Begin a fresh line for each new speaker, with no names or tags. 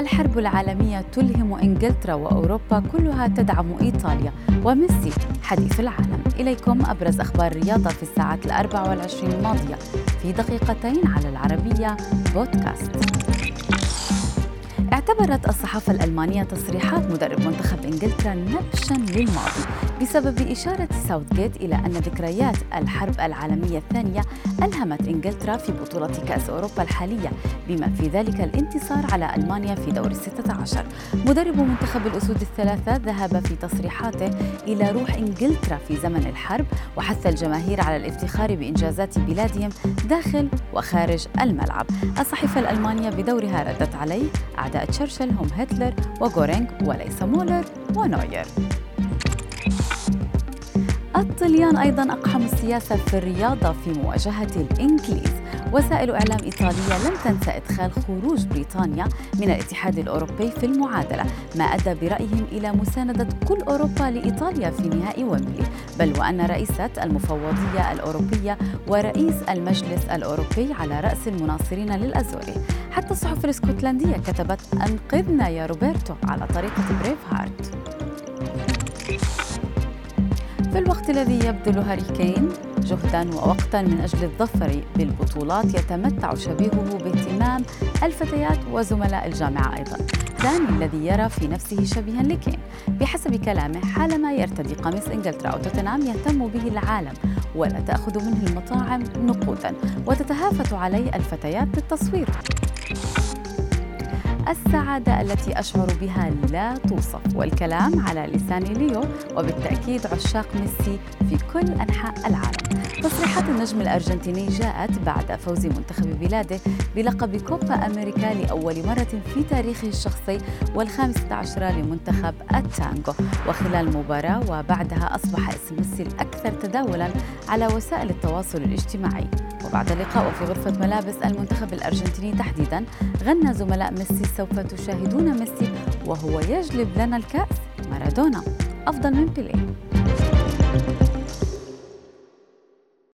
الحرب العالمية تلهم إنجلترا وأوروبا كلها تدعم إيطاليا وميسي حديث العالم. إليكم أبرز أخبار الرياضة في الساعات الأربع والعشرين الماضية في دقيقتين على العربية بودكاست. اعتبرت الصحافة الألمانية تصريحات مدرب منتخب إنجلترا نبشا للماضي بسبب إشارة ساوثجيت إلى أن ذكريات الحرب العالمية الثانية ألهمت إنجلترا في بطولة كأس أوروبا الحالية بما في ذلك الانتصار على ألمانيا في دور الستة عشر. مدرب منتخب الأسود الثلاثة ذهب في تصريحاته إلى روح إنجلترا في زمن الحرب وحث الجماهير على الافتخار بإنجازات بلادهم داخل وخارج الملعب. الصحيفة الألمانية بدورها ردت عليه أعداء تشرشل هم هتلر وغورينغ وليس مولر ونوير. الطليان أيضا أقحموا السياسة في الرياضة في مواجهة الإنجليز. وسائل إعلام إيطالية لم تنسى إدخال خروج بريطانيا من الاتحاد الأوروبي في المعادلة ما أدى برأيهم إلى مساندة كل أوروبا لإيطاليا في نهائي ويمبلي. بل وأن رئيسة المفوضية الأوروبية ورئيس المجلس الأوروبي على رأس المناصرين للأزوري. حتى الصحف الإسكتلندية كتبت أنقذنا يا روبرتو على طريقة Braveheart. في الوقت الذي يبذل هاري كين جهدا ووقتا من أجل الظفر بالبطولات يتمتع شبيهه باهتمام الفتيات وزملاء الجامعة أيضا. داني الذي يرى في نفسه شبيها لكين. بحسب كلامه حالما يرتدي قميص إنجلترا أو توتنهام يهتم به العالم ولا تأخذ منه المطاعم نقودا وتتهافت عليه الفتيات بالتصوير. السعادة التي أشعر بها لا توصف والكلام على لسان ليو وبالتأكيد عشاق ميسي في كل أنحاء العالم. تصريحات النجم الأرجنتيني جاءت بعد فوز منتخب بلاده بلقب كوبا أمريكا لأول مرة في تاريخه الشخصي والخامسة عشرة لمنتخب التانغو. وخلال المباراة وبعدها أصبح اسم ميسي الأكثر تداولا على وسائل التواصل الاجتماعي. وبعد اللقاء وفي غرفة ملابس المنتخب الأرجنتيني تحديدا غنى زملاء ميسي سوف تشاهدون ميسي وهو يجلب لنا الكأس مارادونا. أفضل من بيليه.